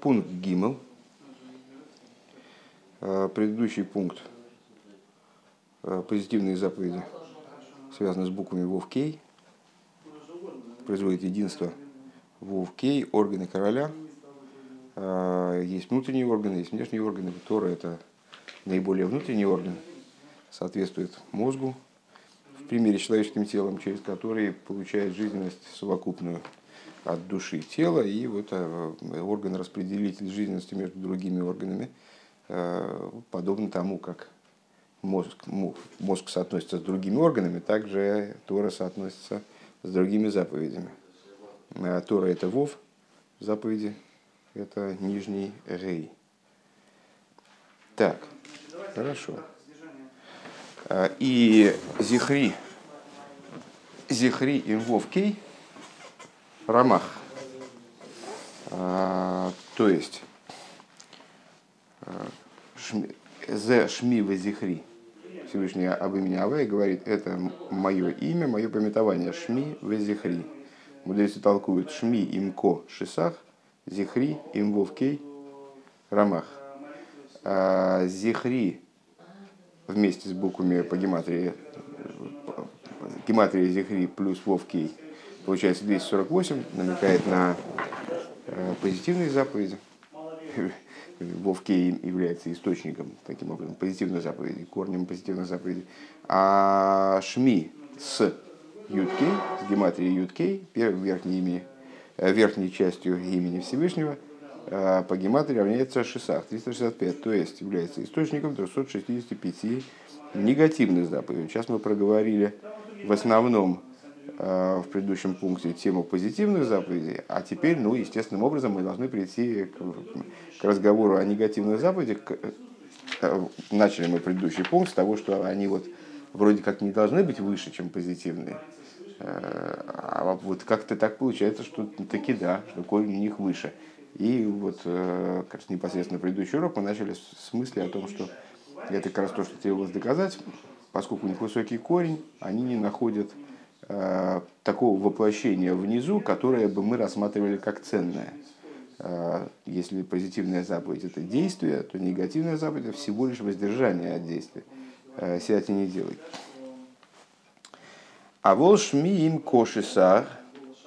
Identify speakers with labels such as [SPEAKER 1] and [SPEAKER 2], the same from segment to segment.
[SPEAKER 1] Пункт Гимл. Предыдущий пункт позитивные заповеди связаны с буквами Вов Кей. Производит единство Вов Кей, органы короля. Есть внутренние органы, есть внешние органы. Тора – это наиболее внутренний орган, соответствует мозгу в примере с человеческим телом, через который получает жизненность совокупную от души тела, и вот э, орган распределитель жизненности между другими органами, э, подобно тому, как мозг, мозг соотносится с другими органами, также Тора соотносится с другими заповедями. А Тора это Вов, заповеди это нижний Рей. Так, хорошо. И Зихри, Зихри и Вов Кей – Рамах. А, то есть, Зе Шми Везихри. Всевышний об имени Аве говорит, это мое имя, мое пометование. Шми Везихри. Мудрецы толкуют Шми имко Шисах, Зихри им Вовкей Рамах. А, зихри вместе с буквами по гематрии, гематрия Зихри плюс Вовкей – Получается 248, намекает на э, позитивные заповеди. Вовке является источником, таким образом, позитивной заповеди, корнем позитивной заповеди. А Шми с Юткей, с гематрией Юткей, верхней, имени, э, верхней частью имени Всевышнего, э, по гематрии равняется Шисах, 365, то есть является источником 365 негативных заповедей. Сейчас мы проговорили в основном в предыдущем пункте тему позитивных заповедей, а теперь, ну, естественным образом мы должны прийти к, к разговору о негативных заповедях. Э, начали мы предыдущий пункт с того, что они вот вроде как не должны быть выше, чем позитивные. Э, а вот как-то так получается, что таки да, что корень у них выше. И вот как раз непосредственно предыдущий урок мы начали с мысли о том, что это как раз то, что требовалось доказать, поскольку у них высокий корень, они не находят Э, такого воплощения внизу, которое бы мы рассматривали как ценное. Э, если позитивная заповедь это действие, то негативная заповедь это всего лишь воздержание от действия. Э, сядь и не делай. А вол шми им кошисар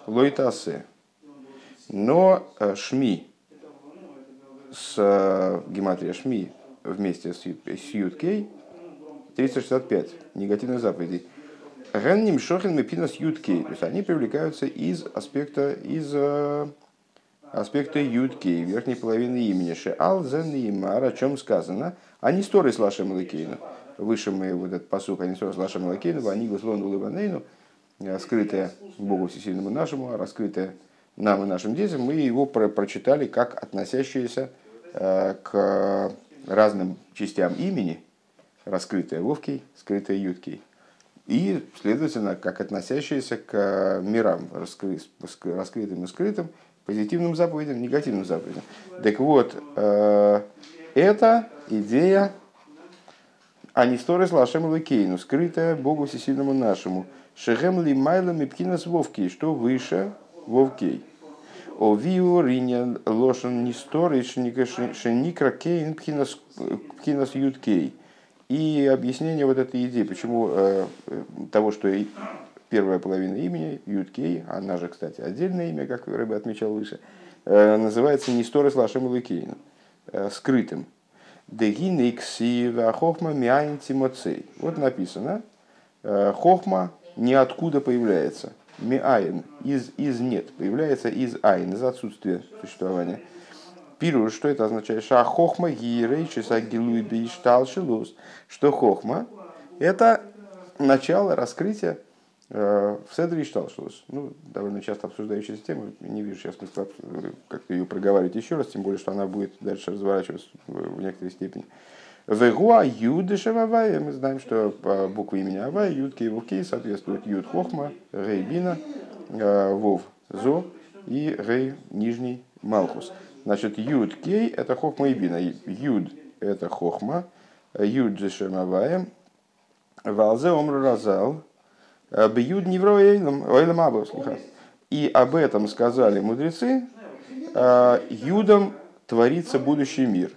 [SPEAKER 1] лойтасе. Но шми с гематрия шми вместе с юткей 365 негативных заповедей Генним шохин мепинас юткей. То есть они привлекаются из аспекта, из э, аспекта юткей, верхней половины имени. Шеал зеннимар, о чем сказано. Они сторы с лашем лакейну. Выше мы вот этот посук, они сторы с лашем лакейну, они гуслон улыбанейну, э, скрытое Богу Всесильному нашему, а раскрытое нам и нашим детям, мы его про прочитали как относящееся э, к разным частям имени, раскрытое Вовкий, скрытое Юткий и, следовательно, как относящиеся к э, мирам, раскрытым и скрытым, позитивным заповедям, негативным заповедям. Так вот, э, это идея Анисторис Лашем Лакейну, скрытая Богу Всесильному нашему. Шехем ли майлам и пкинас вовкей, что выше вовкей. О виу риня лошен нисторы шеникра кейн пкинас юткей и объяснение вот этой идеи, почему э, того, что первая половина имени, Юткей, она же, кстати, отдельное имя, как Рыба отмечал выше, э, называется не Сторис Лашем Лукейну, э, скрытым. Вот написано, э, хохма ниоткуда появляется. Миайн, из, из нет, появляется из айн, из отсутствия существования. Пиру, что это означает? Ша хохма гирей часа гилуйби шилус. Что хохма – это начало раскрытия э, в Седре Шталшилус. Ну, довольно часто обсуждающаяся тема. Не вижу сейчас смысла э, как-то ее проговаривать еще раз, тем более, что она будет дальше разворачиваться в некоторой степени. Вегуа юды шевавая. Мы знаем, что буквы имени Авая, юд, кей, кей соответствуют юд хохма, рей бина, э, вов зо и рей нижний малхус. Значит, юд кей – это хохма и бина. Юд – это хохма, юд джешемаваем, валзе омру разал, бьюд невро эйлам абу, И об этом сказали мудрецы, юдом творится будущий мир.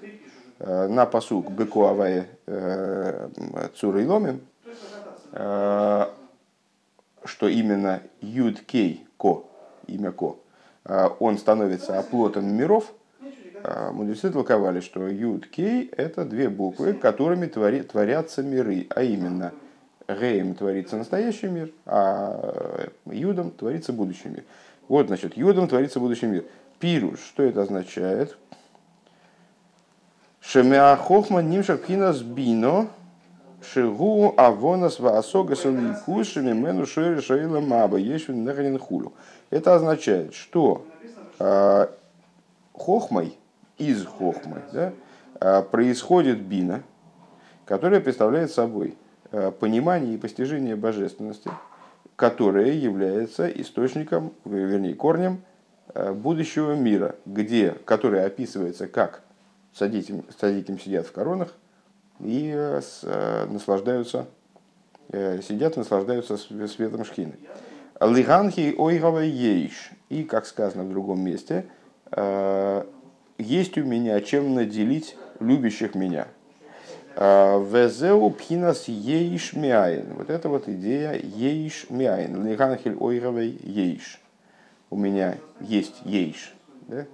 [SPEAKER 1] На посук быку авае цура и ломим, что именно Юд Кей Ко, имя Ко, он становится оплотом миров, мудрецы толковали, что Юд Кей – это две буквы, которыми твори, творятся миры, а именно Геем творится настоящий мир, а Юдом творится будущий мир. Вот, значит, Юдом творится будущий мир. Пируш, что это означает? Шемя хохма нимша пхинас бино шигу авонас ваасога саликушами мену шойри шойла маба ешвин нахрен хулю. Это означает, что э, хохмой, из хохмы, да, э, происходит бина, которая представляет собой э, понимание и постижение божественности, которое является источником, вернее, корнем Э, будущего мира, где, который описывается как садитим, садитим сидят в коронах и э, с, э, наслаждаются, сидят, наслаждаются светом шхины. Лиганхи ойгава ейш. И, как сказано в другом месте, есть у меня чем наделить любящих меня. Везеу пхинас ейш миаин. Вот это вот идея ейш миаин. Лиганхиль ойгавей ейш у меня есть ейш. Да?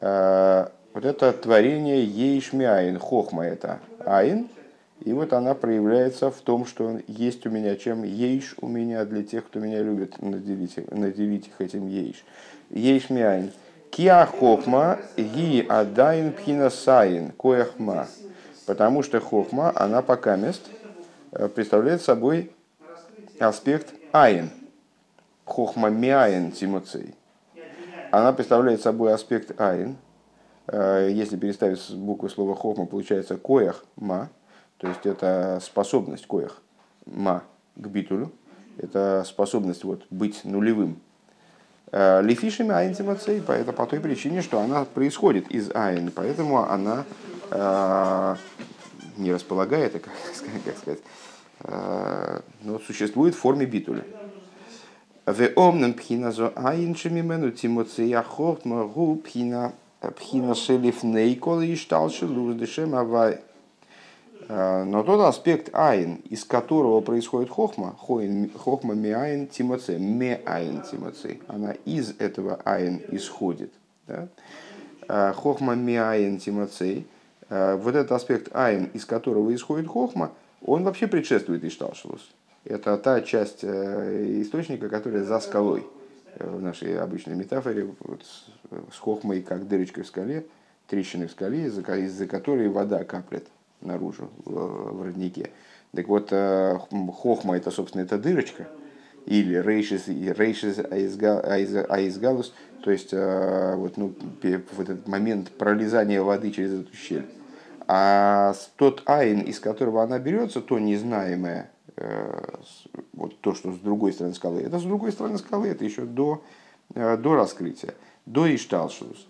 [SPEAKER 1] А, вот это творение ейш миаин, хохма это айн, и вот она проявляется в том, что есть у меня, чем ейш у меня для тех, кто меня любит, наделить, наделить их этим ейш. Ейш миаин. Киа хохма ги адайн пхина саин кояхма. Потому что хохма, она пока мест э, представляет собой аспект айн – хохма миаин тимоцей. Она представляет собой аспект айн. Э, если переставить буквы слова хохма, получается коях ма, то есть это способность коях ма к битулю, это способность вот, быть нулевым. Э, Лефишами айн тимоцей, это по той причине, что она происходит из айн, поэтому она э, не располагает, как, как сказать, но существует в форме битуля. ואמנם בחינה זו האין שממנו תמצא החכמה הוא בחינה בחינה שלפני כל ההשתלשלות דשם הוי'. Но тот аспект אין, из которого происходит חכמה, חכמה מאין תמצא, מאין תמצא, она из этого אין исходит. Да? Хохма миайн тимоцей, вот этот аспект айн, из которого исходит хохма, он вообще предшествует Ишталшилус. Это та часть э, источника, которая за скалой. Э, в нашей обычной метафоре вот, с хохмой, как дырочкой в скале, трещины в скале, из-за которой вода каплет наружу в, роднике. Так вот, э, хохма это, собственно, эта дырочка, или рейшис, рейшис аизгалус, то есть вот, ну, в этот момент пролезания воды через эту щель. А тот айн, из которого она берется, то незнаемое, Э, вот то, что с другой стороны скалы, это с другой стороны скалы, это еще до, э, до раскрытия, до Ишталшус.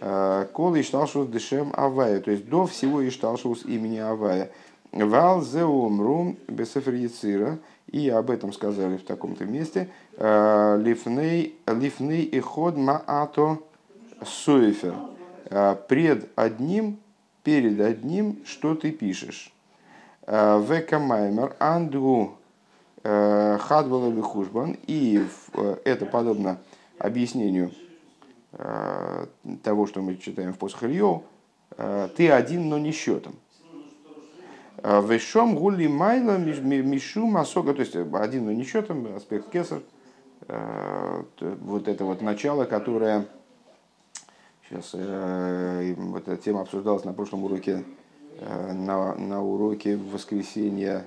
[SPEAKER 1] Э, Кол Ишталшус дешем Авая, то есть до всего Ишталшус имени Авая. Вал зеумрум бесефер Яцира, и об этом сказали в таком-то месте, лифней, лифней и ход маато суефер. Пред одним, перед одним, что ты пишешь. Векамаймер Андгу э, Хадвала Хужбан. И э, это подобно объяснению э, того, что мы читаем в посох Ильев. Ты один, но не счетом. Вешом гули майла мишу масога, то есть один, но не счетом, аспект кесар. Вот это вот начало, которое сейчас вот эта тема обсуждалась на прошлом уроке Э, на, на уроке в воскресенье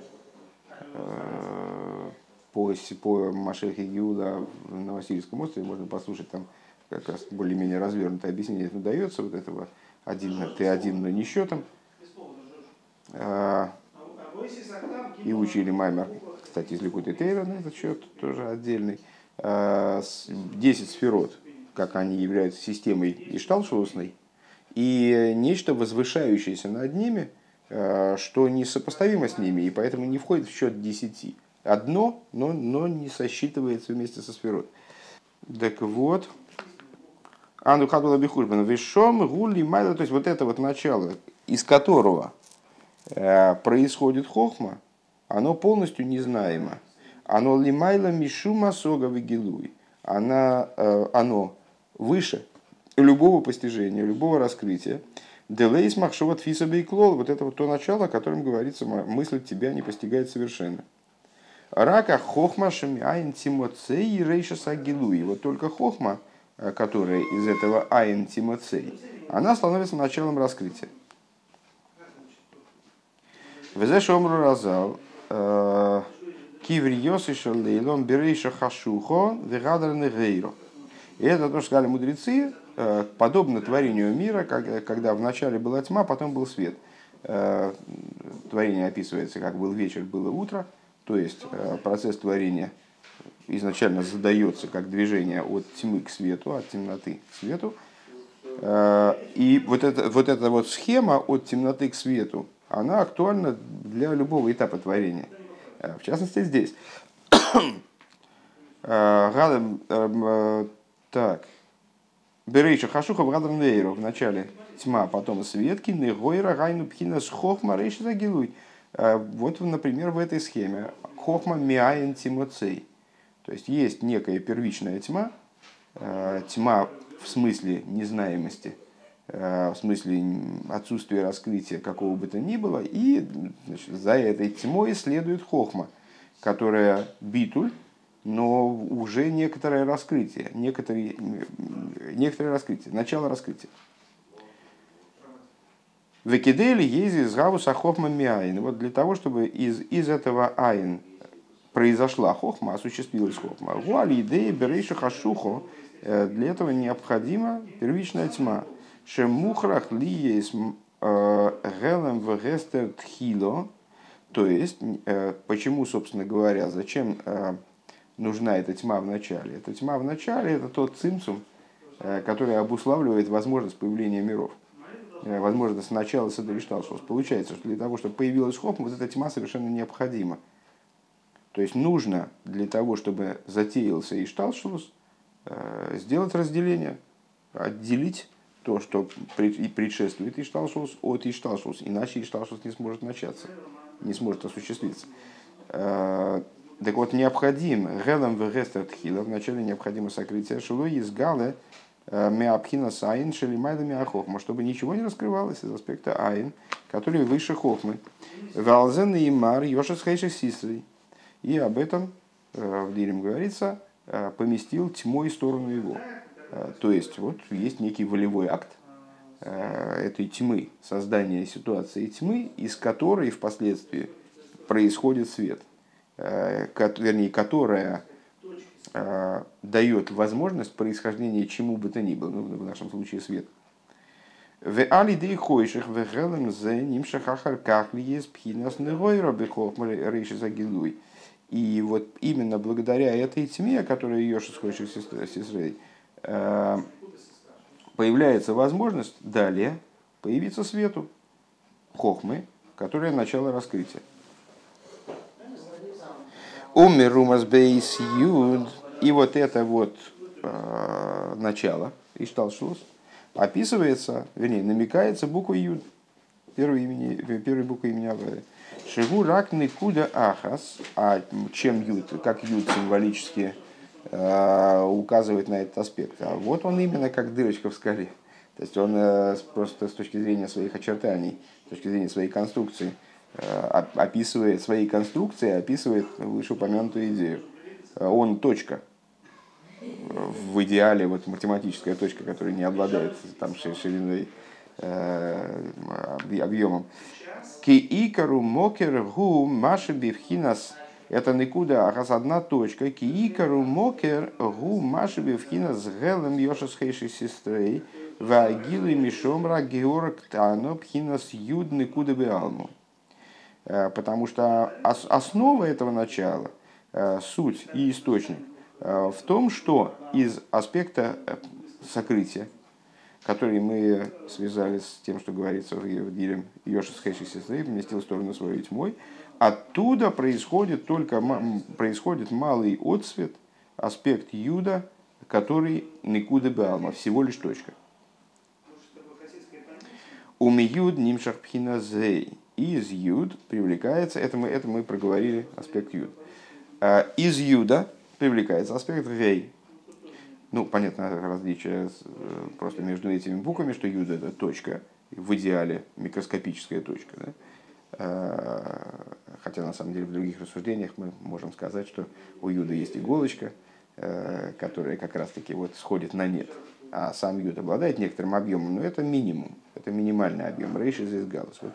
[SPEAKER 1] э, по, по Машехе Гиуда на Васильевском острове, можно послушать там как раз более-менее развернутое объяснение это дается, вот этого один, ты один, но не счетом. Э, и учили Маймер, кстати, из Ликуты Тейра на этот счет, тоже отдельный. 10 сферот, как они являются системой Ишталшусной, и нечто возвышающееся над ними, э, что несопоставимо с ними, и поэтому не входит в счет десяти. Одно, но, но не сосчитывается вместе со сферой. Так вот, Анду Хадула Бихушбан, Вишом, Гули, Майла, то есть вот это вот начало, из которого э, происходит хохма, оно полностью незнаемо. Оно лимайла мишума сога вигилуй. Она, э, оно выше любого постижения, любого раскрытия. Делейс махшоват фиса бейклол. Вот это вот то начало, о котором говорится, мысль тебя не постигает совершенно. Рака хохма шамиайн тимоцей рейша сагилуи. Вот только хохма, которая из этого айн тимоцей, она становится началом раскрытия. Везеш омру разал, э, киври йосиша лейлон берейша хашухо вегадр гейро. И это то, что сказали мудрецы, э, подобно творению мира, когда вначале была тьма, потом был свет. Творение описывается, как был вечер, было утро – то есть э, процесс творения изначально задается как движение от тьмы к свету, от темноты к свету. Э, и вот, это, вот эта вот схема от темноты к свету, она актуальна для любого этапа творения. Э, в частности, здесь. Так. Берейша Хашуха Брадам Вейру. В начале тьма, потом светки. Негойра Гайну Пхина Схохма Рейша Загилуй. Вот, например, в этой схеме хохма миаин тимоцей. То есть есть некая первичная тьма, э, тьма в смысле незнаемости, э, в смысле отсутствия раскрытия какого бы то ни было, и значит, за этой тьмой следует хохма, которая битуль, но уже некоторое раскрытие, некоторые, некоторое раскрытие, начало раскрытия. Векидели ези из гавуса хохма миаин. Вот для того, чтобы из, из этого айн произошла хохма, осуществилась хохма. Гуали идеи берейша хашухо. Э, для этого необходима первичная тьма. Шемухрах ли есть э, гелем в гестер тхило. То есть, э, почему, собственно говоря, зачем нужна эта тьма в начале? Эта тьма в начале – это тот цимсум, который обуславливает возможность появления миров возможность начала Седришталшус. Получается, что для того, чтобы появилась хохма, вот эта тьма совершенно необходима. То есть нужно для того, чтобы затеялся Ишталшус, э, сделать разделение, отделить то, что предшествует Ишталшус от Ишталшус. Иначе Ишталшус не сможет начаться, не сможет осуществиться. Э, так вот, необходим Гелем в Тхила, вначале необходимо сокрытие Шилу из Галы э, מבחינת האין שלמעלה מהחכמה, чтобы ничего не раскрывалось из аспекта אין, который выше Хохмы. ועל זה נאמר ישת חושך סתרו. И об этом э, в תהלים говорится, э, поместил тьмой сторону его. Э, то есть вот есть некий волевой акт этой тьмы, создания ситуации тьмы, из которой впоследствии происходит свет, вернее, которая дает возможность происхождения чему бы то ни было, ну, в нашем случае свет. В алидей хойших в гелем зе нимшах ахар кахли есть пхинас негойра бехох рейши. И вот именно благодаря этой тьме, которая Йоши сходит с Исрей, э, появляется возможность далее появиться свету, хохмы, которая начало раскрытия. Умер румас бейс юд. И вот это вот э, начало, Ишталшус, описывается, вернее, намекается буквой юд, первой, имени, первой буквой имени Авая. Шигу рак никуда ахас, а чем ют, как ют символически э, указывает на этот аспект. А вот он именно как дырочка в скале. То есть он э, просто с точки зрения своих очертаний, с точки зрения своей конструкции, э, описывает свои конструкции, описывает вышеупомянутую идею. Э, он точка. В идеале вот математическая точка, которая не обладает там шириной объемом. Ки икару мокер гу маши бифхинас. Это никуда, а раз одна точка. Ки икару мокер гу маши бифхинас гелем йошес хейши сестрей. Вагилы мишомра георг тано пхинас юд никуда биалму. Э, потому что основа этого начала, э, суть и источник э, в том, что из аспекта сокрытия, который мы связали с тем, что говорится в Дилем Йоши Хэши Сестрей, поместил в сторону своей тьмой, оттуда происходит только происходит малый отсвет, аспект Юда, который никуда беалма, всего лишь точка. Умиюд нимшах пхиназей. Из юд привлекается, это мы, это мы проговорили, аспект юд. А, из юда привлекается аспект вей. Ну, понятно, различие э, просто между этими буквами, что юд это точка, в идеале микроскопическая точка. Да? А, хотя на самом деле в других рассуждениях мы можем сказать, что у юда есть иголочка, э, которая как раз-таки вот сходит на нет. А сам юд обладает некоторым объемом, но это минимум, это минимальный объем. Рейши здесь галус. Вот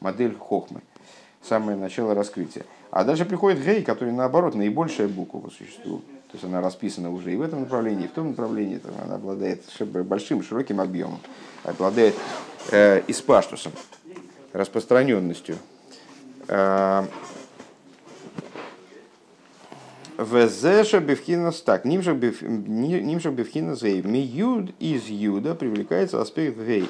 [SPEAKER 1] модель хохмы. Самое начало раскрытия. А дальше приходит гей, который наоборот наибольшая буква по существу. То есть она расписана уже и в этом направлении, и в том направлении. Там она обладает большим, широким объемом. Обладает э, испаштусом, распространенностью. Э, Везеша бифхинас так, нимша бифхинас вей. Миюд из юда привлекается аспект вей.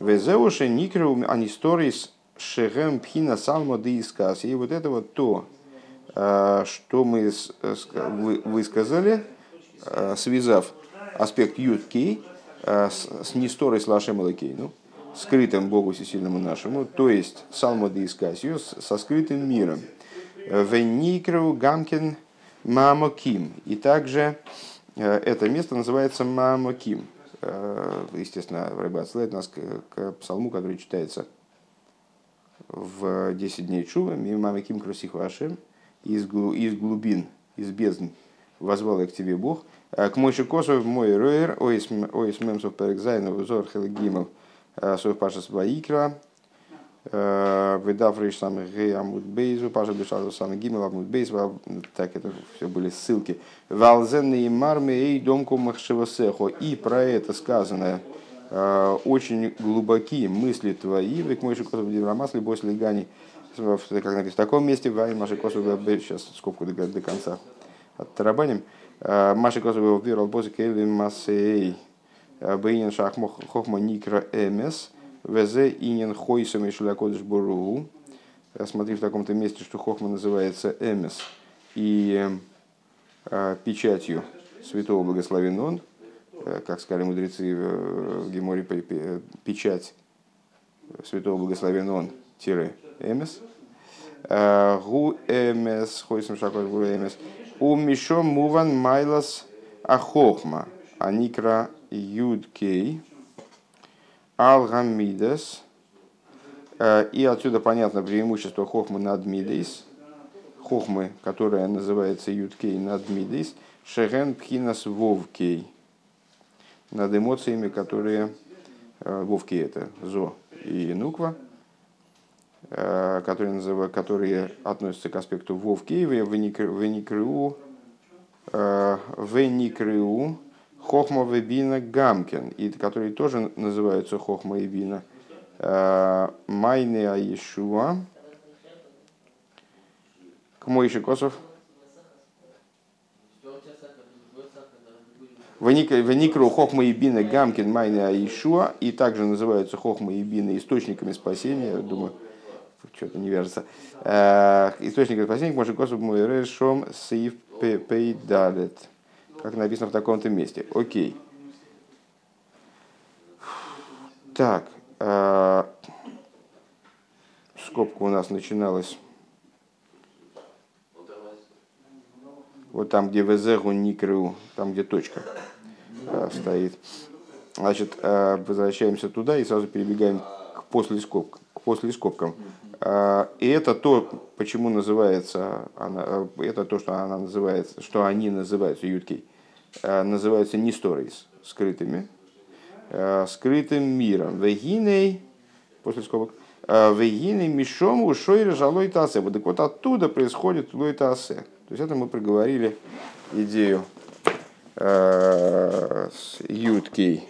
[SPEAKER 1] Везеуша никру анисторис шехем пхина салма. И вот это вот то, что мы высказали, э, связав аспект юд кей с нисторой с лашем ну, скрытым Богу всесильному нашему, то есть салма искасию со скрытым миром. Веникру гамкин Мамоким. И также это место называется Мамоким. Естественно, Рыба отсылает нас к, псалму, который читается в 10 дней Чува, Мамоким Красиху Ашем, из, из глубин, из бездн возвал я к тебе Бог. Э, к Мойши Косов мой Ройер, Оис Мемсов Перекзайнов, Зор Хелагимов, Сов Пашас Ваикра, Выдав рейш сам гей амуд бейзу, пажа бешазу сам гимел амуд бейз, так это все были ссылки. Валзен и марме эй домку махшевасехо. И про это сказано очень глубокие мысли твои, век мой шикосов диврамасли, бос легани, как написано в таком месте, вай маши косов сейчас скобку до, до конца оттарабаним. Маши косов вирал бози кейли массей, бейнин шах хохма никра эмес, Везе инин хойсом и шулякодыш буру. Смотри в таком-то месте, что Хохма называется Эмес и э, печатью святого благословен он, э, как сказали мудрецы в Геморе, печать святого благословен он, тире Эмес. Гу Эмес, хойсом шакодыш буру Эмес. У Мишом Муван Майлас Ахохма, Аникра Юдкей. Алгамидес. Э, и отсюда понятно преимущество хохмы над мидейс. Хохмы, которая называется юткей над мидейс. Шеген пхинас вовкей. Над эмоциями, которые... Э, вовки это зо и нуква э, которые, называют, которые относятся к аспекту вовкей, веникрыу, веникрыу, Хохма Вебина Гамкин, и которые тоже называются Хохма и Бина. Э, Майны Аишуа. К Моише Косов. Веникру Хохма и Бина Гамкин Майны Аишуа. И также называются Хохма и Бина источниками спасения. Думаю, что-то не вяжется. Э, источниками спасения, Моише Косов Муэрешом Сейф Пейдалет как написано в таком-то месте. Окей. Так, э, скобка у нас начиналась вот там, где ВЗГу Никру, там, где точка э, стоит. Значит, возвращаемся туда и сразу перебегаем к после, скобк, к после скобкам. Э, и это то, почему называется, она, это то, что она называется, что они называются юткей, э, называются не сторис, скрытыми, скрытым миром. Вегиней, после скобок, Вегиней мишом ушойра жалой тасе. Вот так вот оттуда происходит лой тасе. То есть это мы проговорили идею с юткей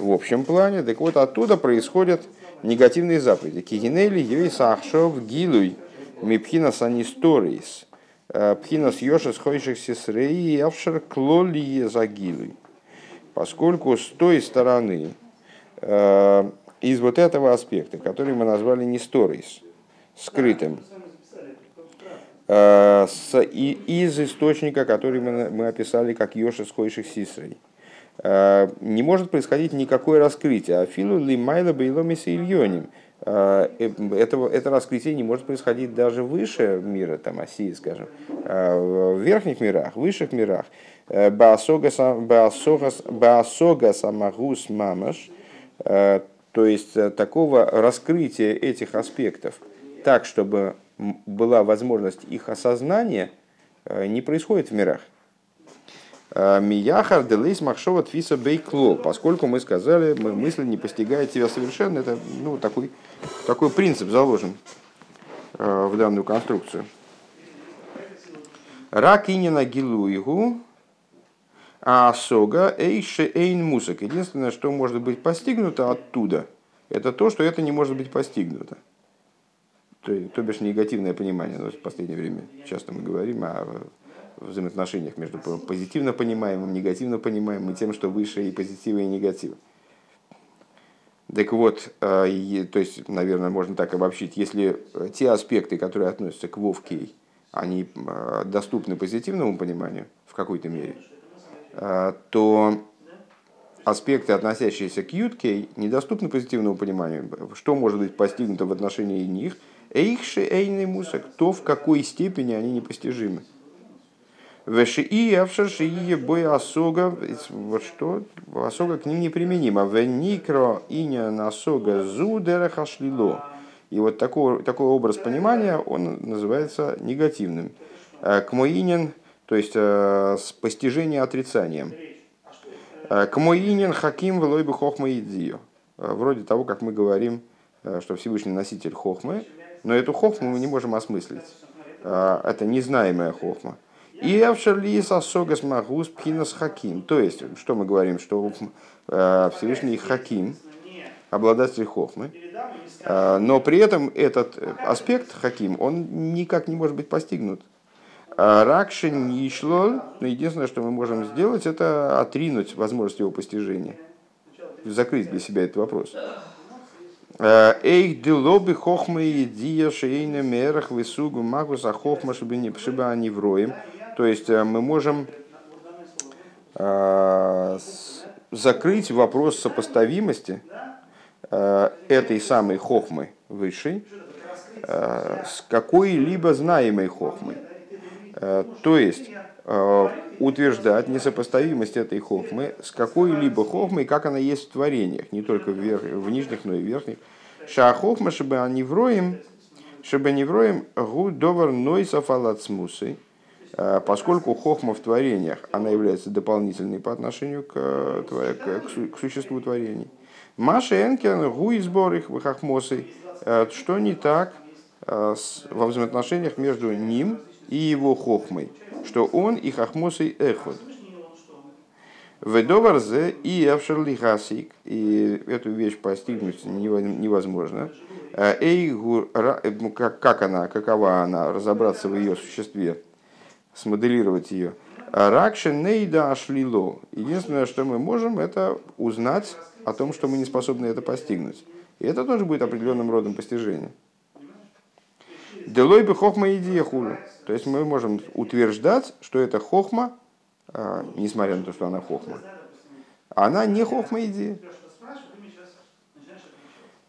[SPEAKER 1] в общем плане. Так вот оттуда происходят негативные заповеди. Кигинели евей сахшов гилуй мипхина санисторис. Пхинас йошес хойших сесрей авшер клолие загилуй. Поскольку с той стороны, э, из вот этого аспекта, который мы назвали несторис, скрытым, с, и, из источника, который мы, мы описали как Йоша с Хойших. Не может происходить никакое раскрытие. А филу ли майла бейломиса ильоним. Это, это раскрытие не может происходить даже выше мира, там, Осии, скажем, в верхних мирах, высших мирах. Баасога самагус мамаш, то есть такого раскрытия этих аспектов так, чтобы была возможность их осознания, э, не происходит в мирах. Э, Мияхар делейс махшова твиса бейкло, поскольку мы сказали, мы мысль не постигает тебя совершенно, это ну, такой, такой принцип заложен э, в данную конструкцию. Ракинина гилуигу, а сога эйше эйн мусак. Единственное, что может быть постигнуто оттуда, это то, что это не может быть постигнуто то, то бишь негативное понимание. Но в последнее время часто мы говорим о взаимоотношениях между позитивно понимаемым, негативно понимаемым и тем, что выше и позитива, и негатива. Так вот, э, то есть, наверное, можно так обобщить, если те аспекты, которые относятся к Вовкей, они э, доступны позитивному пониманию в какой-то мере, э, то аспекты, относящиеся к Юткей, недоступны позитивному пониманию. Что может быть постигнуто в отношении них – Эйхши эйный мусак, то в какой степени они непостижимы. Веши и авшарши и бой осога, вот что, осога к ним неприменима. Веникро иня насога зудера хашлило. И вот такой, такой образ понимания, он называется негативным. К моинин, то есть э, с постижением отрицанием. К моинин хаким влой бы хохма. Вроде того, как мы говорим, э, что Всевышний носитель хохмы, но эту хохму мы не можем осмыслить. Это незнаемая хохма. И Авшерлис Асогас Магус Пхинас Хаким. То есть, что мы говорим, что а, Всевышний Хаким, обладатель хохмы, а, но при этом этот аспект Хаким, он никак не может быть постигнут. Ракшин не шло, но единственное, что мы можем сделать, это отринуть возможность его постижения, закрыть для себя этот вопрос. Эйх дилоби хохма и дия шейна мерах высугу магуса хохма чтобы они вроем. То есть э, мы можем э, закрыть вопрос сопоставимости э, этой самой хохмы высшей с какой-либо знаемой хохмой. То есть утверждать несопоставимость этой хохмы с какой-либо хохмой, как она есть в творениях, не только в, верх, в нижних, но и в верхних. Шахохма, чтобы они вроем, чтобы не вроем гу довар нойсов алацмусы, поскольку хохма в творениях, она является дополнительной по отношению к, к, к существу творений. Маша Энкен гу избор их хохмосы, э, что не так э, во взаимоотношениях между ним и его хохмой что он и хахмосой эхот. Ведоварзе и Авшерли Хасик, и эту вещь постигнуть невозможно. Эйгу, как она, какова она, разобраться в ее существе, смоделировать ее. Ракшен нейда ашлило. Единственное, что мы можем, это узнать о том, что мы не способны это постигнуть. И это тоже будет определенным родом постижения. Делой бы хохма идея хулю. То есть мы можем утверждать, что это хохма, а, несмотря на то, что она хохма, она не хохма идея.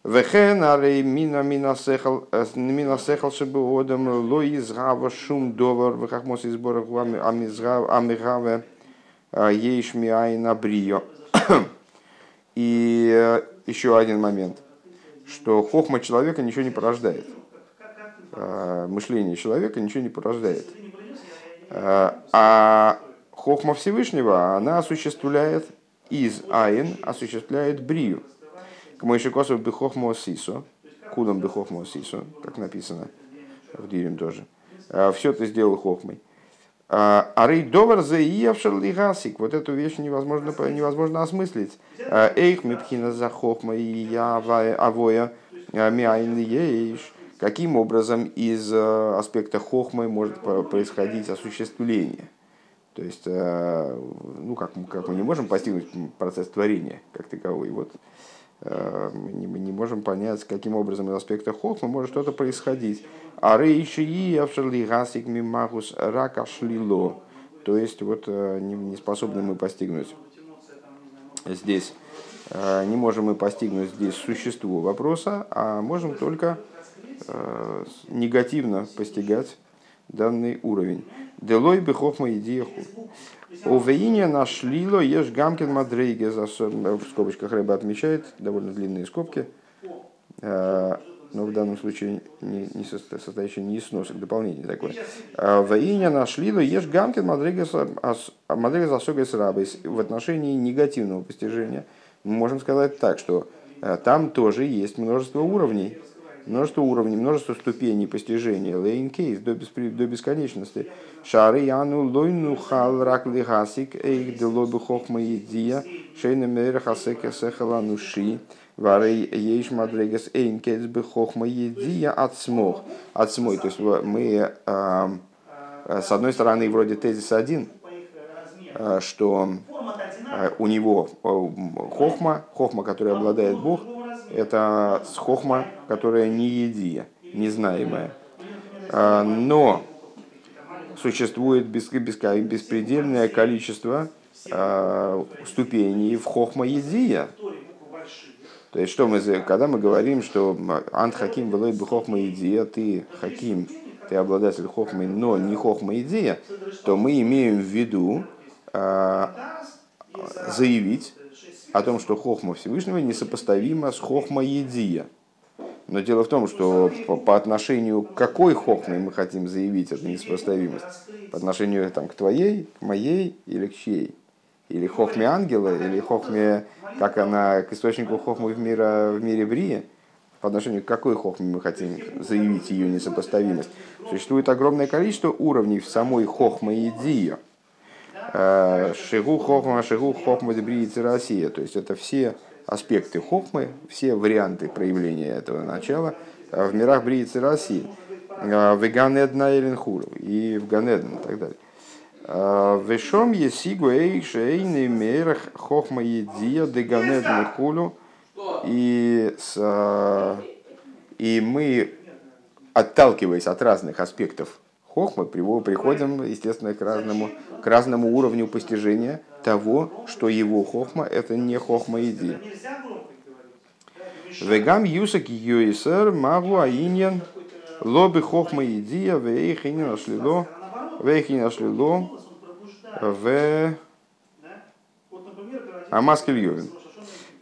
[SPEAKER 1] Вехен арей мина мина сехал э, мина сехал чтобы одам ло изгава шум довар вехахмос изборах амигаве а, ейш миайна брио. И еще один момент, что хохма человека ничего не порождает. Мышление человека ничего не порождает. А хохма Всевышнего, она осуществляет из айн, осуществляет брию. К Мойшикосов бихохмо сисо, кудом бихохмо сисо, как написано в Дирим тоже. Э, Все ты сделал хохмой. А рейдовар заиявшер лигасик. Вот эту вещь невозможно, невозможно осмыслить. Эйх мипхина за хохма и я авоя миайн ейш каким образом из э, аспекта хохмы может происходить осуществление. То есть, э, ну, как, как мы не можем постигнуть процесс творения как таковой. Вот мы не, мы не можем понять, каким образом из аспекта хохма может что-то происходить. А рейши и авшерли гасик мимагус рака шлило. То есть вот не, не способны мы постигнуть здесь, не можем мы постигнуть здесь существо вопроса, а можем только негативно постигать данный уровень. Делой бы хохма идеяху. Увеиня нашлило ешь гамкин мадрейге, в скобочках рыба отмечает, довольно длинные скобки, э, но в данном случае не, не состоящие не из сносок, дополнение такое. Ваиня нашлило ешь гамкин мадрейге засогой с рабой. В отношении негативного постижения мы можем сказать так, что э, там тоже есть множество уровней, множество уровней, множество ступеней постижения, лейн кейс до, до бесконечности. Шары яну лойну хал рак лихасик эйх делобы хохма едия шейна мэр хасека сехала нуши варей ейш мадрегас эйн кейс бы хохма едия от смог. От смой. То есть мы а, с одной стороны вроде тезис один, а, что а, у него хохма, хохма, который обладает Бог, это хохма, которая не едия, незнаемая. Но существует беспредельное количество ступеней в хохма едия. То есть, что мы, когда мы говорим, что Ант Хаким было бы хохма идея, ты Хаким, ты обладатель хохмы, но не хохма идея, то мы имеем в виду заявить, о том, что хохма Всевышнего несопоставима с хохма едия. Но дело в том, что по, по отношению к какой хохме мы хотим заявить эту несопоставимость? По отношению там, к твоей, к моей или к чьей? Или хохме ангела, или хохме, как она к источнику хохмы в, мира, в мире Брия? По отношению к какой хохме мы хотим заявить ее несопоставимость? Существует огромное количество уровней в самой хохме Э, шигу хохма, шигу хохма дебриицы Россия. То есть это все аспекты хохмы, все варианты проявления этого начала э, в мирах бриицы России. Э, в Ганедна Эленхуру и в Ганедна и так далее. Вешом есигу эйш эйны мерах хохма едия де Ганедна хулу. И, с, и мы, отталкиваясь от разных аспектов хохмы, приходим, естественно, к разному к разному уровню постижения того, что его хохма это не хохма иди. Вегам юсак юисер магу аиньян лобы хохма идия вейхини нашлило вейхини нашлило в Амаскель Йовин.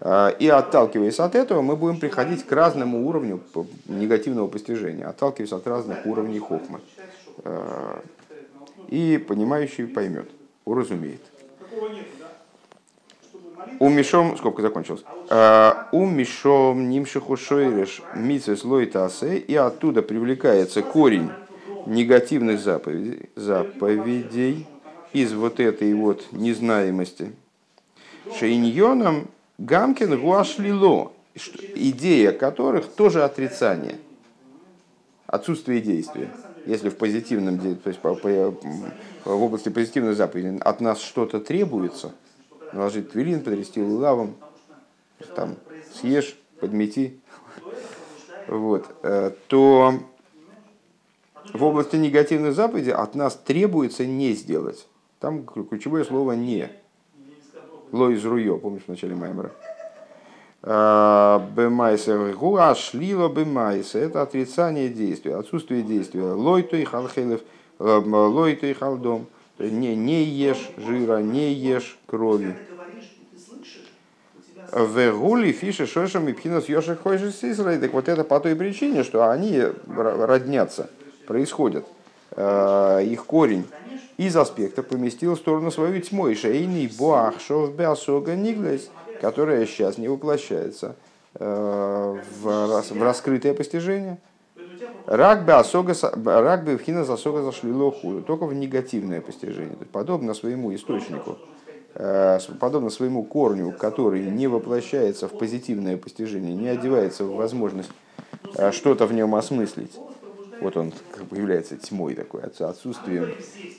[SPEAKER 1] А, и отталкиваясь от этого, мы будем приходить к разному уровню негативного постижения, отталкиваясь от разных уровней хохмы. А, и понимающий поймет, уразумеет. У Мишом, скобка закончилась. А, у Мишом нимшиху шойреш митсвес лойтасе, и оттуда привлекается корень негативных заповедей, заповедей из вот этой вот незнаемости. Шейньоном Гамкин гуашлило, идея которых тоже отрицание, отсутствие действия если в позитивном, то есть по, по, в области позитивной заповеди от нас что-то требуется, наложить твилин, потрясти лавом, там, съешь, подмети, вот, э, то в области негативной заповеди от нас требуется не сделать. Там ключевое слово «не». Ло из руё, помнишь в начале Маймера? Бемайса гуа шлила бемайса. Это отрицание действия, отсутствие действия. Лойто и халхелев, лойто и халдом. Не, не ешь жира, не ешь крови. Вегули фиши шошем и пхинас йоши хойши Так вот это по той причине, что они роднятся, происходят. Их корень из аспекта поместил в сторону свою тьму. И шейный буах шов беасога ниглес которая сейчас не воплощается э, в раскрытое постижение. Рак бы рак бы вхина засога зашли лоху, только в негативное постижение. Подобно своему источнику, э, подобно своему корню, который не воплощается в позитивное постижение, не одевается в возможность э, что-то в нем осмыслить. Вот он как бы является тьмой такой, отсутствием,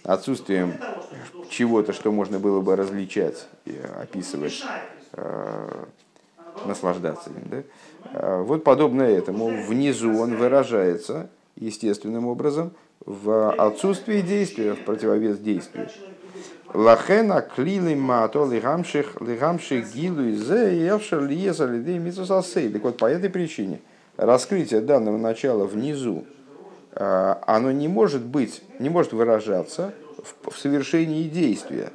[SPEAKER 1] отсутствием чего-то, что можно было бы различать и описывать Э, наслаждаться им. Да? Вот подобно этому внизу он выражается естественным образом в отсутствии действия, в противовес действию. Лахена клили мато лигамших лигамших гилу и зе евшер лиеза лидей митсусасей. Так вот, по этой причине раскрытие данного начала внизу, оно не может быть, не может выражаться в, в совершении действия.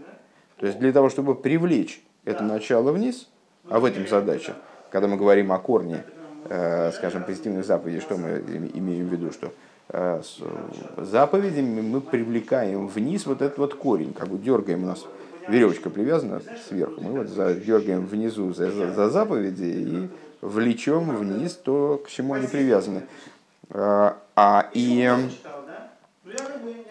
[SPEAKER 1] То есть для того, чтобы привлечь это начало вниз, а в этом задача, когда мы говорим о корне, э, скажем, позитивных заповедей, что мы имеем в виду, что Э, с заповедями мы привлекаем вниз вот этот вот корень, как бы дергаем у нас веревочка привязана сверху, мы вот дергаем внизу за, за, за заповеди и влечем вниз то, к чему они привязаны. А, и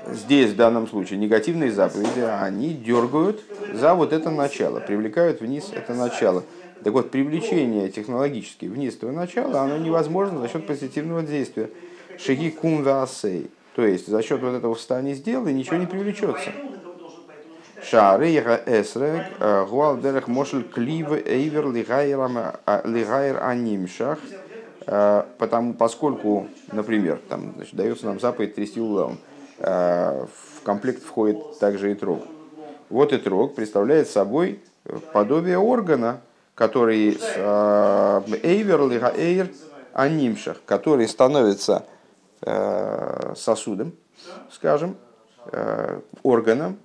[SPEAKER 1] здесь в данном случае негативные заповеди, они дергают за вот это начало, привлекают вниз это начало. Так вот, привлечение технологически вниз этого начала, оно невозможно за счет позитивного действия. Шиги кум. То есть за счет вот этого встания сделай ничего не привлечется. Шаарейра эсрек э, гуалдерех мошель клив эйвер лигайр анимшах. Э, потому, поскольку, например, там, значит, дается нам заповедь трясти улавом, э, в комплект входит также и трог. Вот и трог представляет собой подобие органа, который эйвер лигайр анимшах, который становится Э, сосудом, скажем, э, органом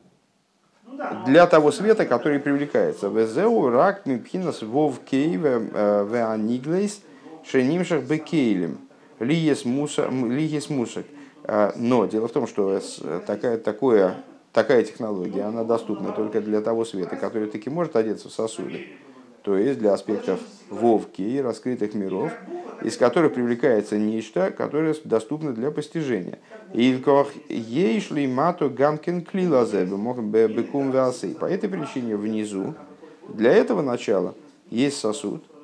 [SPEAKER 1] для того света, который привлекается. Везеу рак мипхинас вов кейв э, веаниглейс шенимшах бекейлем лиес мусак. Но дело в том, что такая, такое, такая технология, она доступна только для того света, который таки может одеться в сосуды то есть для аспектов вовки и раскрытых миров, из которых привлекается нечто, которое доступно для постижения. И ей шли мату гамкин клилазебе, бекум. По этой причине внизу, для этого начала, есть сосуд, а,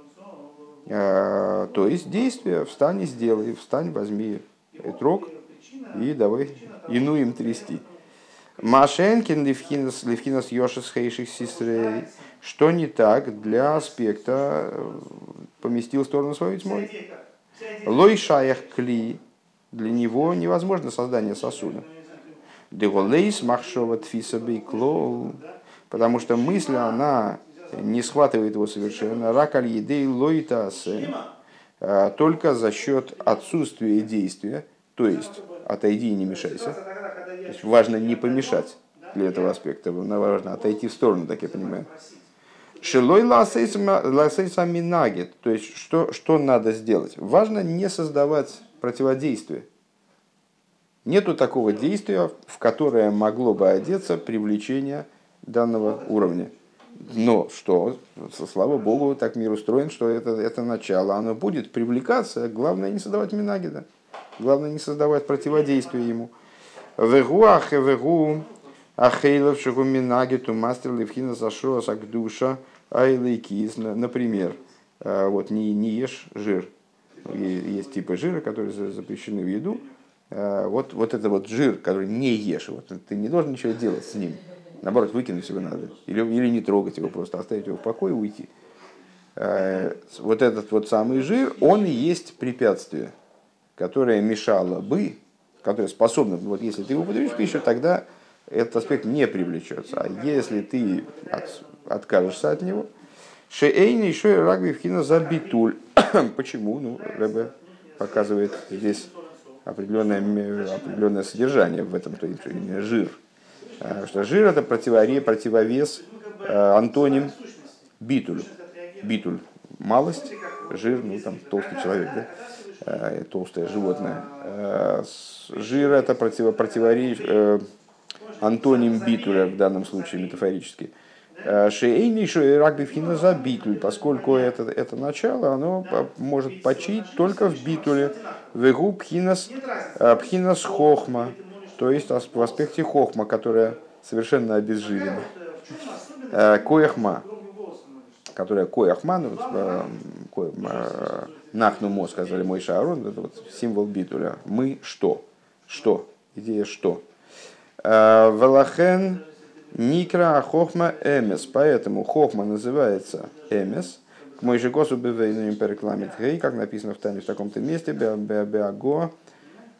[SPEAKER 1] то есть действие, встань и сделай, встань, возьми трог и давай ину им трясти. Машенкин левхинас левхинас йошес хейших сестрей. Что не так для аспекта э, поместил в сторону свою тьмой? Лой шаях кли. Для него невозможно создание сосуда. Деголейс махшова тфиса бейклоу. Потому что мысль, она не схватывает его совершенно. Ракаль едей лойтасе. Э, только за счет отсутствия действия. То есть, отойди и не мешайся. То есть, важно не помешать для этого аспекта. Важно отойти в сторону, так я понимаю. Шилой ласейса минагет. То есть, что, что надо сделать? Важно не создавать противодействие. Нету такого действия, в которое могло бы одеться привлечение данного уровня. Но что, слава богу, так мир устроен, что это, это начало, оно будет привлекаться. Главное не создавать минагида. Главное не создавать противодействие ему. Вегуах вегу ахейлов шагуминагиту мастер левхина сашуа сагдуша – айлейкиз, например, э, вот не, не ешь жир. Есть типы жира, которые запрещены в еду. Э, вот, вот это вот жир, который не ешь, вот, ты не должен ничего делать с ним. Наоборот, выкинуть его надо. Или, или не трогать его, просто оставить его в покое и уйти. Э, вот этот вот самый жир, он и есть препятствие, которое мешало бы, которое способно, вот если ты его употребишь в пищу, тогда этот аспект не привлечется. А если ты откажешься от него. Шеэйни еще и рагби вхина за битуль. Почему? Ну, Рэбе показывает здесь определенное, определенное содержание в этом, то есть жир. А, что жир это противоре, противовес, а, антоним битуль. Битуль – малость, жир, ну там толстый человек, да? А, толстое животное. Жир это против, противоречие, э, антоним битуля в данном случае метафорически – Шейни еще рагбифхина за битуль, поскольку это, это начало, оно может почить только в битуле. Вегу пхинас, э, пхинас хохма, то есть в аспекте хохма, которая совершенно обезжирена. Э, кояхма, которая кояхма, ну, э, нахну мо, сказали мой шарон, это вот символ битуля. Мы что? Что? Идея что? Велахен Никра хохма эмес. Поэтому хохма называется эмес. мой же косу бевейну перекламит гей, как написано в Тане в таком-то месте, беаго,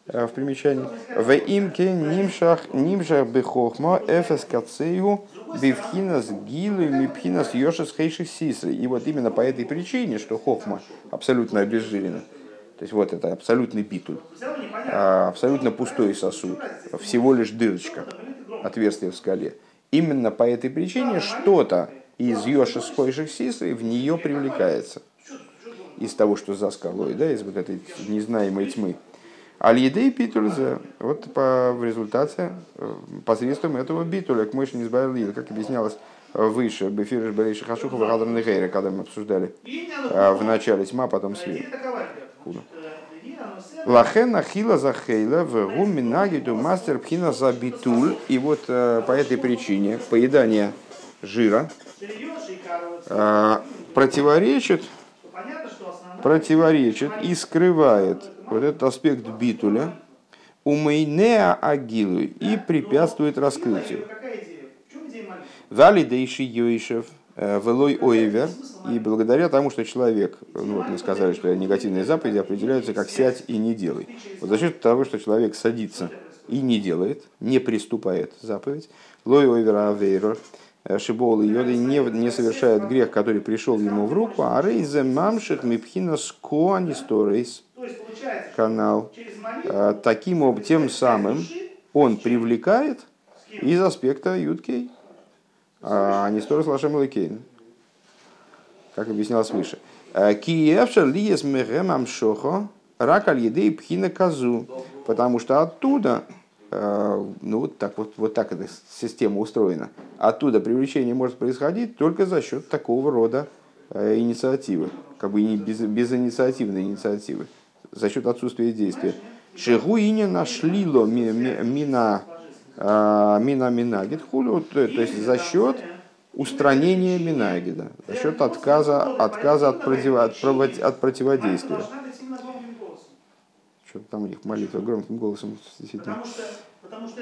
[SPEAKER 1] в примечании. В имке нимшах нимшах бехохма эфес кацею бифхинас гилу мипхинас йошес хейших сисы. И вот именно по этой причине, что хохма абсолютно обезжирена, то есть вот это абсолютный битуль, а, абсолютно пустой сосуд, всего лишь дырочка, отверстие в скале. Именно по этой причине что-то из Йоши Схойших Сисы в нее привлекается. Из того, что за скалой, да, из вот этой незнаемой тьмы. Аль-Едей вот по, в результате, э, посредством этого битуля, к мыши не избавил как объяснялось выше, Бефириш Берейши Хашухова Гадран Гейра, когда мы обсуждали э, в начале тьма, потом свет. Лахен Ахила Захейла в Гуминагиту Мастер Пхина за битуль. И вот э, по этой причине поедание жира противоречит противоречит и скрывает вот этот аспект битуля, умейнеа агилу и препятствует раскрытию. Вали дейши йойшев, э, велой оевер, и благодаря тому, что человек, ну вот мы сказали, что негативные заповеди определяются как сядь и не делай. Вот за счет того, что человек садится и не делает, не приступает заповедь, лой оевер авейрор, э, Шибол и Йоды не, не совершают грех, который пришел ему в руку, а рейзе мамших мипхина скоанисторейс канал. А, таким образом, тем самым он привлекает из аспекта Юткей, а не сторос Лашем Лакейн, как объяснялось выше. А, Киевша лиес мехем амшохо рак аль едей пхина казу, потому что оттуда а, ну вот так вот, вот так эта система устроена. Оттуда привлечение может происходить только за счет такого рода инициативы, как бы не без, без инициативной инициативы за счет отсутствия действия. Шигуине нашлило мина а, мина минагид хулю, то есть за счет устранения минагида, за счет отказа, отказа от, против, от, от противодействия. Что там у них молитва громким голосом действительно.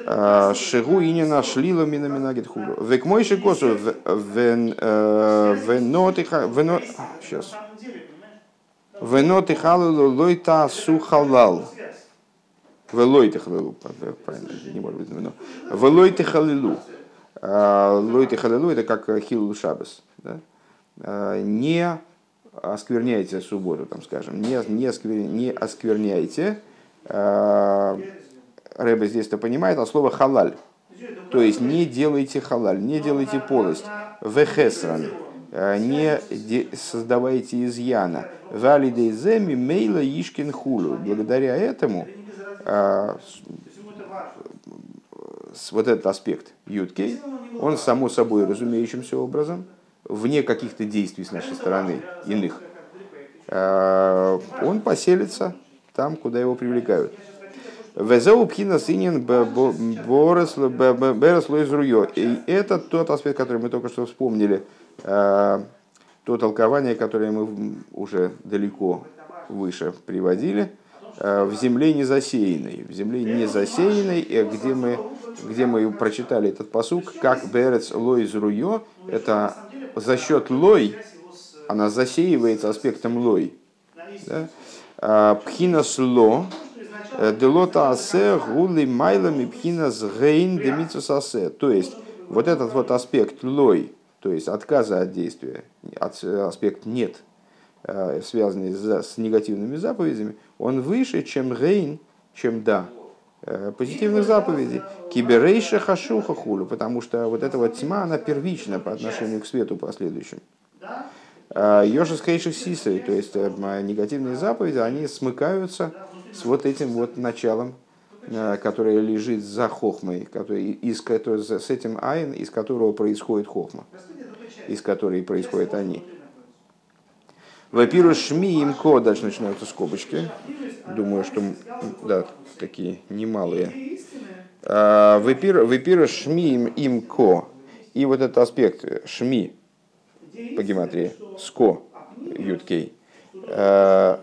[SPEAKER 1] А, Шигу и не нашли мина минагит хулю. Век мой шикосу вен э, сейчас. Венот и халилу лойта сухалал. Велойте халилу, правильно, не может быть вино. Велойте халилу. А, халилу это как хилу шабас. Да? А, не оскверняйте субботу, там скажем, не, не, осквер, не оскверняйте. А, Рэбе здесь-то понимает, а слово халаль. То есть не делайте халаль, не делайте полость. Вехесран. Не создавайте изъяна. Валидейземи мейла ишкин хулу. Благодаря этому а, вот этот аспект юткей, он само собой разумеющимся образом, вне каких-то действий с нашей стороны, иных, а, он поселится там, куда его привлекают. Везеу пхина синин боресло из руё. И это тот аспект, который мы только что вспомнили, а, то толкование, которое мы уже далеко выше приводили, э, в земле не засеянной. В земле не засеянной, где мы, где мы прочитали этот посук, как Берец лой из руё, это за счет лой, она засеивается аспектом лой. Да? Пхинас ло, э, делота асе гули майлами пхинас гейн демицус асе. То есть, вот этот вот аспект лой, то есть отказа от действия, аспект нет, э, связанный с негативными заповедями, он выше, чем рейн, чем да, э, позитивных заповедей. Киберейша хашуха хулю, потому что вот эта вот тьма, она первична по отношению к свету последующим. Э, Йошис хейших сисой, то есть негативные заповеди, они смыкаются с вот этим вот началом, которое лежит за хохмой, который, из, который, с этим айн, из которого происходит хохма из которой происходят они. Во-первых, шми им ко, дальше начинаются скобочки. Думаю, что, да, такие немалые. А, во-первых, шми им ко. И вот этот аспект шми по гематрии, ско, юткей, а,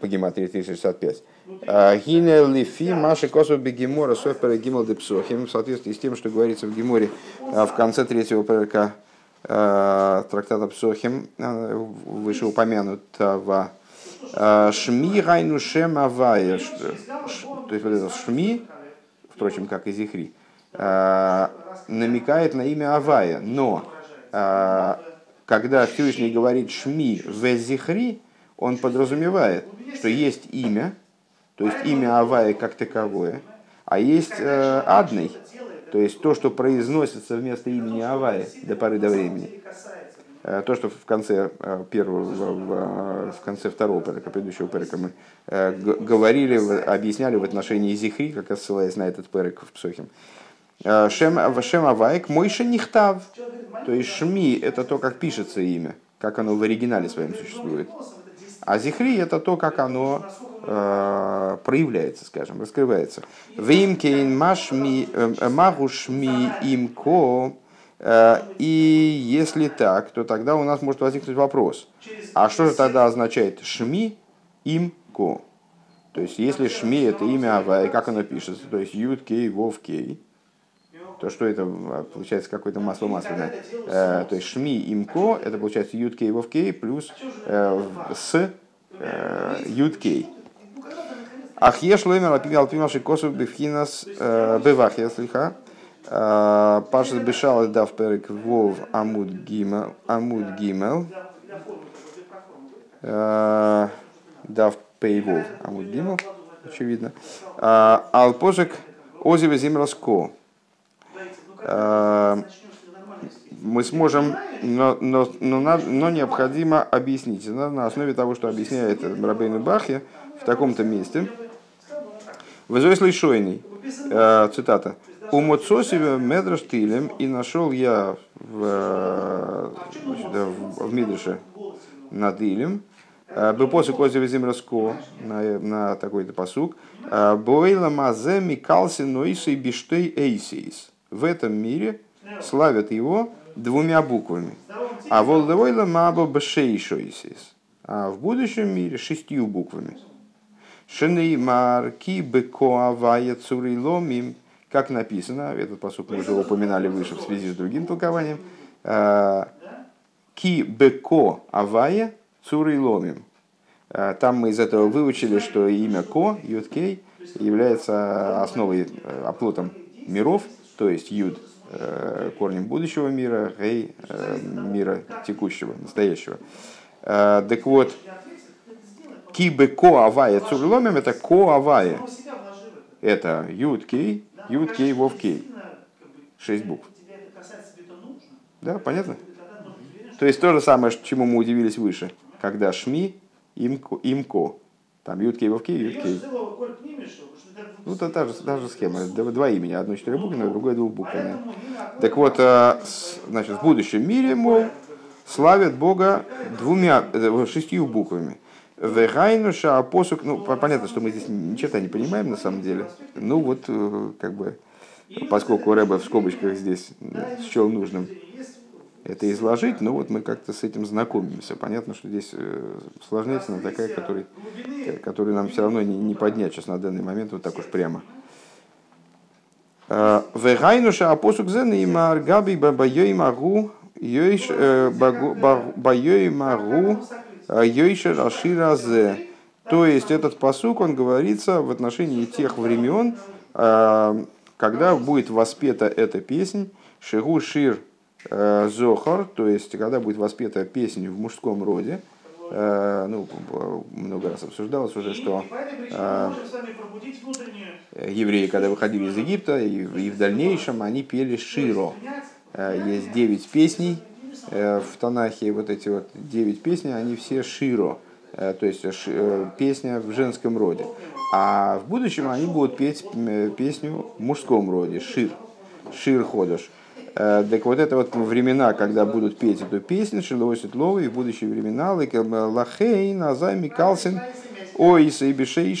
[SPEAKER 1] по гематрии 365. А, Гине лифи маши косу бегемора софера гимал депсохим в соответствии с тем, что говорится в геморе в конце третьего пророка э, трактата Псохим, вышеупомянутого. Шми Гайну Шем Авая, то есть вот это Шми, впрочем, как и Зихри, намекает на имя Авая, но когда Всевышний говорит Шми в Зихри, он подразумевает, что есть имя, то есть имя Авая как таковое, а есть э, адный, то есть то, что произносится вместо имени Авая до поры до времени. Э, то, что в конце э, первого, в, в конце второго перека, предыдущего перека мы э, говорили, объясняли в отношении Зихри, как ссылаясь на этот перек в Псохим. Шем, шем Авайк, Мойша Нихтав. То есть Шми – это то, как пишется имя, как оно в оригинале своем существует. А Зихри – это то, как оно э, проявляется, скажем, раскрывается. Вимкейн машми магушми имко Э, и если так, то тогда у нас может возникнуть вопрос, а что же тогда означает шми им ко? То есть, если шми это имя Авай, как оно пишется, то есть юд кей вов кей, то что это получается какое-то масло масляное. Э, то есть шми имко это получается юд кей вов кей плюс э, с э, юд кей. Ахеш лоймер алпималши косу бифхинас бевахия слиха. Паша бешал дав перек вов амуд гимел. Амуд гимел. Дав пей вов амуд гимел. Очевидно. Алпожек озиве зимраско. Мы сможем, но, но, но, но необходимо объяснить на, основе того, что объясняет Рабейну Бахе в таком-то месте. Вызой шойный, цитата, у Моцосиве Медраш Тилем и нашел я в, в, в Мидрше над Илем, Бепосы Козеве Зимраско на, на такой-то посук. Бойла Мазе Микалси Нойсей Биштей Эйсис. В этом мире славят его двумя буквами. А Волдевойла Мабо Бешейшойсис. А в будущем мире шестью буквами. Шенеймар Ки Бекоавая Цуриломим как написано, этот посуд мы уже упоминали выше в связи с другим толкованием, э, ки беко авая цурой ломим. Э, там мы из этого выучили, что имя Ко, Юдкей, является основой, э, оплотом миров, то есть Юд корнем будущего мира, Гей мира текущего, настоящего. Так вот, Кибе Ко Авая Цурломим это Ко Авая. Это Юд Кей, Юд, Кей, Вов, Кей. Шесть букв. Да, понятно? То есть то же самое, чему мы удивились выше, когда Шми, Имко, имко. Там Юд, Кей, Вов, Кей, Юд, Кей. Ну, это та же, та же схема. Два имени. Одно четырехбуквенное, другое двухбуквенное. Так вот, э, значит, в будущем мире, мол, славят Бога двумя, э, шестью буквами. Вегайнуша посук, ну, понятно, что мы здесь ничего не понимаем на самом деле. Ну вот, э, как бы, поскольку Рэба в скобочках здесь счел нужным это изложить, но вот мы как-то с этим знакомимся. Понятно, что здесь э, сложнее такая, который, которую нам все равно не, не поднять сейчас на данный момент вот так уж прямо. Э, Вегайнуша апосук зен и маргаби бабайой магу байой магу Йойша Раширазе. То есть этот посук, он говорится в отношении тех времен, а, когда будет воспета эта песнь, Шигу Шир э, Зохар, то есть когда будет воспета песня в мужском роде, э, ну, много раз обсуждалось уже, что э, евреи, когда выходили из Египта, и в дальнейшем они пели Широ. Есть девять песней, в Танахе вот эти вот девять песен, они все широ, то есть песня в женском роде. А в будущем они будут петь песню в мужском роде, шир, шир ходыш. Так вот это вот времена, когда будут петь эту песню, Шиловой Светловой, и в будущие времена, Лахей, Назай, Микалсин, Ойса и Бешей,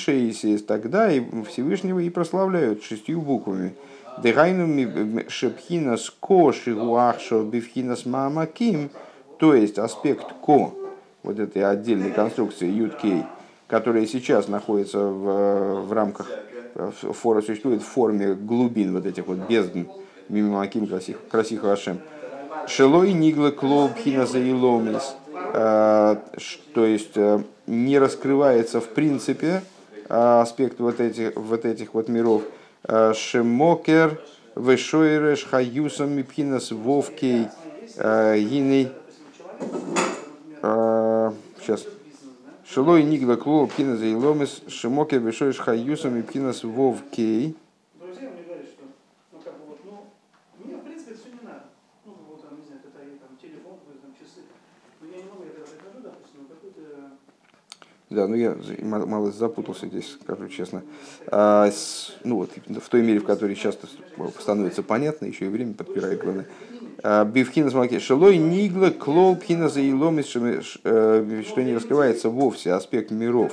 [SPEAKER 1] тогда и Всевышнего и прославляют шестью буквами. Дегайну шепхинас ко шигуахшо бифхинас мамаким, то есть аспект ко, вот этой отдельной конструкции юткей, которая сейчас находится в, в рамках, фора существует в форме глубин вот этих вот бездн, мимаким красих, красих Ашем. Шелой нигла клоу пхина заиломис. То есть не раскрывается в принципе аспект вот этих вот, этих вот миров. Шемокер, Вешойреш, Хаюсом, Мипхинас, Вовкей, Гиней. Сейчас. Шилой Нигла Клоу Пхинас и Ломис Шимоке Вишойш Хаюсом и Пхинас Вов Кей. Друзья мне говорят, что ну как бы вот, ну, мне в принципе это все не надо. Ну вот там, не знаю, это там телефон, там часы. Но я не могу, я когда прихожу, допустим, какой-то да, ну я мало запутался здесь, скажу честно. А, с, ну вот, в той мере, в которой сейчас становится понятно, еще и время подпирает главное. Бивхина смолки. Шелой нигла клол пхина за илом, что не раскрывается вовсе аспект миров,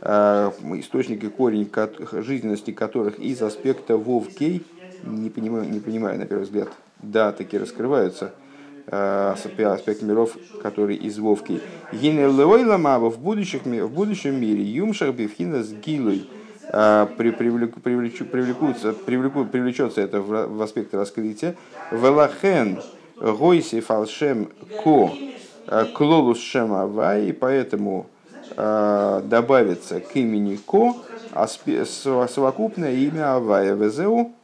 [SPEAKER 1] а, источник и корень жизненности которых из аспекта вовкей, не понимаю, не понимаю на первый взгляд, да, таки раскрываются аспект миров, который из Вовки. Гинелойламава в, будущих, в будущем мире юмшах бифхина с гилой привлекутся, привлекут, привлечется это в, аспект раскрытия. Велахен гойси фалшем ко клолус шем авай, и поэтому э, добавится к имени ко совокупное имя авая везеу э,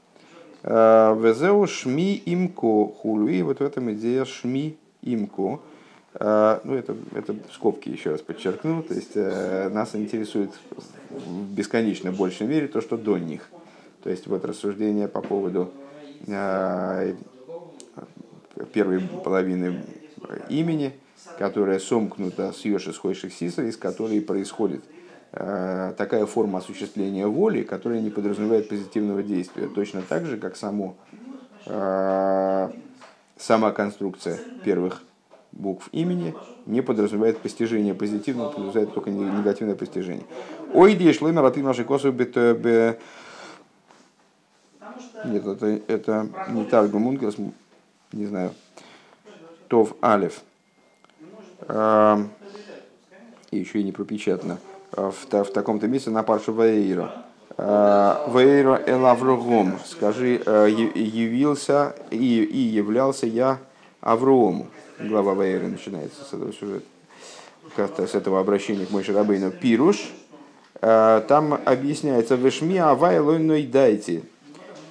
[SPEAKER 1] везеу шми имко хулу. И вот в этом идея шми имко. Uh, ну, это, это скобки еще раз подчеркну. То есть uh, нас интересует в бесконечно большей мере то, что до них. То есть вот рассуждение по поводу первой половины имени, которая сомкнута с Йоши Схойших Сисра, из которой происходит такая форма осуществления воли, которая не подразумевает позитивного действия. Точно так же, как само, сама конструкция первых букв имени не подразумевает постижение позитивного, подразумевает только негативное постижение. Ой, деш ломер, а ты наши косу Нет, это, это не Таргу Мункелс, не знаю. Тов Алев. И еще и не пропечатано. В, в таком-то месте на паршу Ваэйра. Ваэйра Элавругом. Скажи, явился и, и являлся я Аврому глава Ваеры начинается с этого сюжета, как-то с этого обращения к Мойше Рабейну. Пируш, э, там объясняется «Вешми Авай лойной дайте».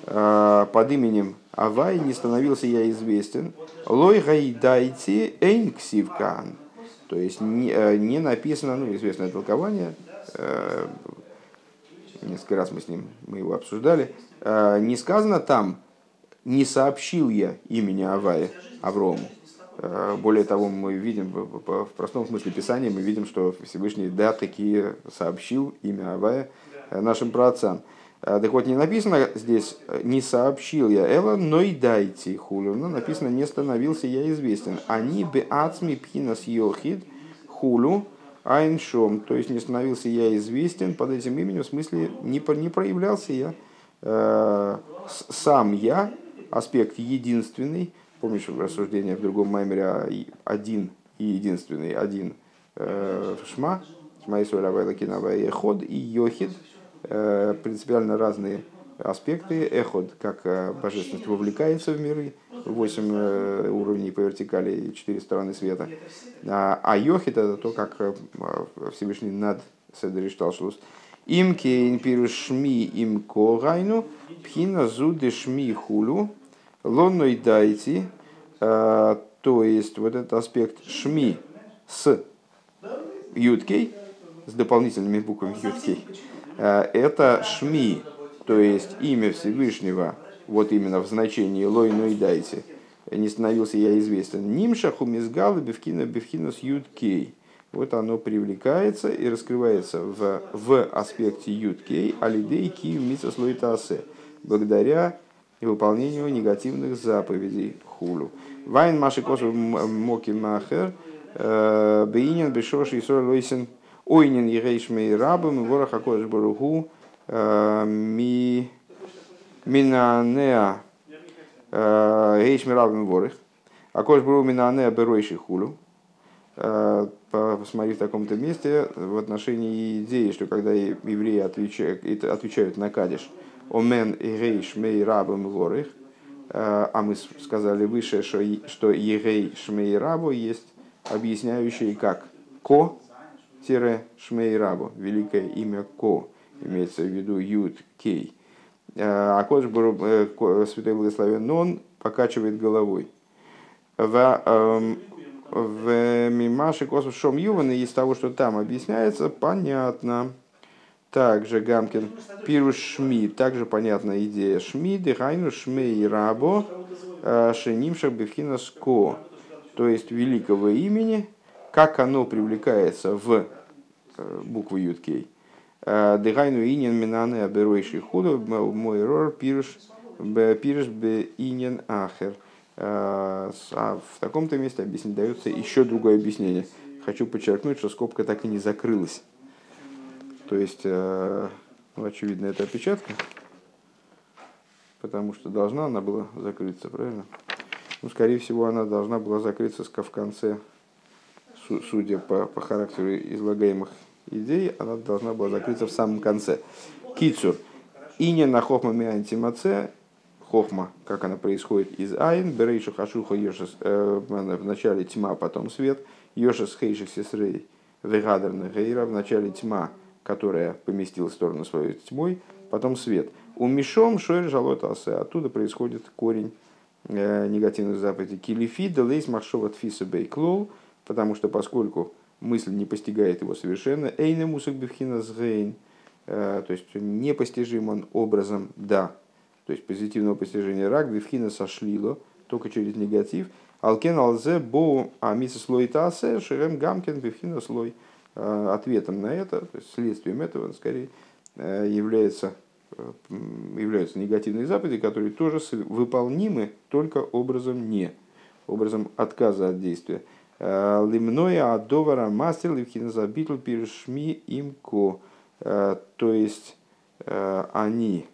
[SPEAKER 1] Э, под именем Авай не становился я известен. Лой гай дайте эйн ксивкан. То есть не, э, не написано, ну, известное толкование, несколько раз мы с ним мы его обсуждали, не сказано там, не сообщил я имени Авая Аврому. Э, более того, мы видим в простом смысле Писания, мы видим, что Всевышний да, такие сообщил имя Авая э, нашим праотцам. Э, так вот, не написано здесь «не сообщил я Эла, но и дайте хулю». Но написано «не становился я известен». Они бы ацми пхинас йохид хулю айншом. То есть не становился я известен под этим именем, в смысле не, не проявлялся я. Сам я, аспект единственный, Помнишь рассуждение в другом маймере один и единственный, один э, Шма, Шма и Эход, и Йохид, э, принципиально разные аспекты. Эход, как э, божественность вовлекается в миры, восемь э, уровней по вертикали и четыре стороны света. А, а Йохид это то, как э, Всевышний над Седришталшлус. Им кейн пируш им когайну, пхина зуды шми хулю, Лонной дайте, э, то есть вот этот аспект шми с юткей, с дополнительными буквами юткей, э, это шми, то есть имя Всевышнего, вот именно в значении лойной дайте, не становился я известен. Нимшаху мизгала бифкина бифкина с юткей. Вот оно привлекается и раскрывается в, в аспекте юткей алидей ки митсас благодаря и выполнению негативных заповедей хулу. Вайн маши косу моки махер, э, бейнин бешош и лойсен ойнин егейшмей рабам, ворах акодыш баруху, э, ми минанеа гейшмей рабам ворах. Акодыш баруху минанеа беройши хулу. Э, посмотри в таком-то месте в отношении идеи, что когда евреи отвечают, отвечают на кадиш, Омен и Рейш Мей Рабам Ворих, А мы сказали выше, что, Егей Шмей Рабу есть объясняющие как Ко Шмей Рабу, великое имя Ко, имеется в виду Юд Кей. А Кодж Святой Благословен, он покачивает головой. В, эм, в Мимаши Космос Шом Юван, из того, что там объясняется, понятно. Также Гамкин Пируш Шми, также понятна идея Шми, Дыхайну Шмей Рабо, э, Шенимшах Бевхина Ско, то есть великого имени, как оно привлекается в э, букву Юткей. Э, Дыхайну Инин Минаны Аберойший Худу, мой рор Пируш Пируш Бе Инин Ахер. А в таком-то месте объяснить дается еще другое объяснение. Хочу подчеркнуть, что скобка так и не закрылась. То есть, э, ну, очевидно, это опечатка, потому что должна она была закрыться, правильно? Ну, скорее всего, она должна была закрыться в конце, судя по, по характеру излагаемых идей, она должна была закрыться в самом конце. Кицур. И не на хохма антимаце, хохма, как она происходит из айн, берейшу хашуха йошес, э, в начале тьма, потом свет, йошес хейших сесрей, вегадер гейра, в начале тьма, которая поместила сторону свою тьмой, потом свет. У Мишом Шоэль Жалот Асе. Оттуда происходит корень э, негативных заповедей. Килифи Делейс Махшова Тфиса Бейклол, потому что поскольку мысль не постигает его совершенно, Эйна Мусак Бевхина Згейн, э, то есть непостижим он образом да, то есть позитивного постижения рак, Бевхина сошлило, только через негатив. Алкен алзе бо амиса слой тасе шерем гамкен бевхина слой. Э, ответом на это, то есть следствием этого, скорее, э, является, являются негативные заповеди, которые тоже выполнимы только образом не, образом отказа от действия. Лимноя адовара мастер ливхиназабитл пиршми имко. То есть они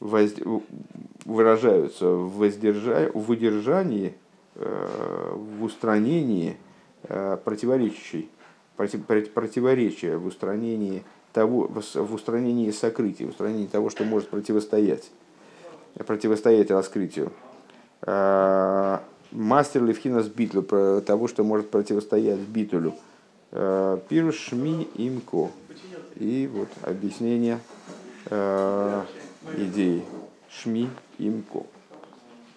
[SPEAKER 1] выражаются в, воздержа... в выдержании, в устранении Э, противоречащий, противоречие в устранении того, в устранении сокрытия, в устранении того, что может противостоять, противостоять раскрытию. Э, мастер Левхинас Битлю, того, что может противостоять Битулю. Э, Пируш Шми Имко. И вот объяснение идеи Шми Имко.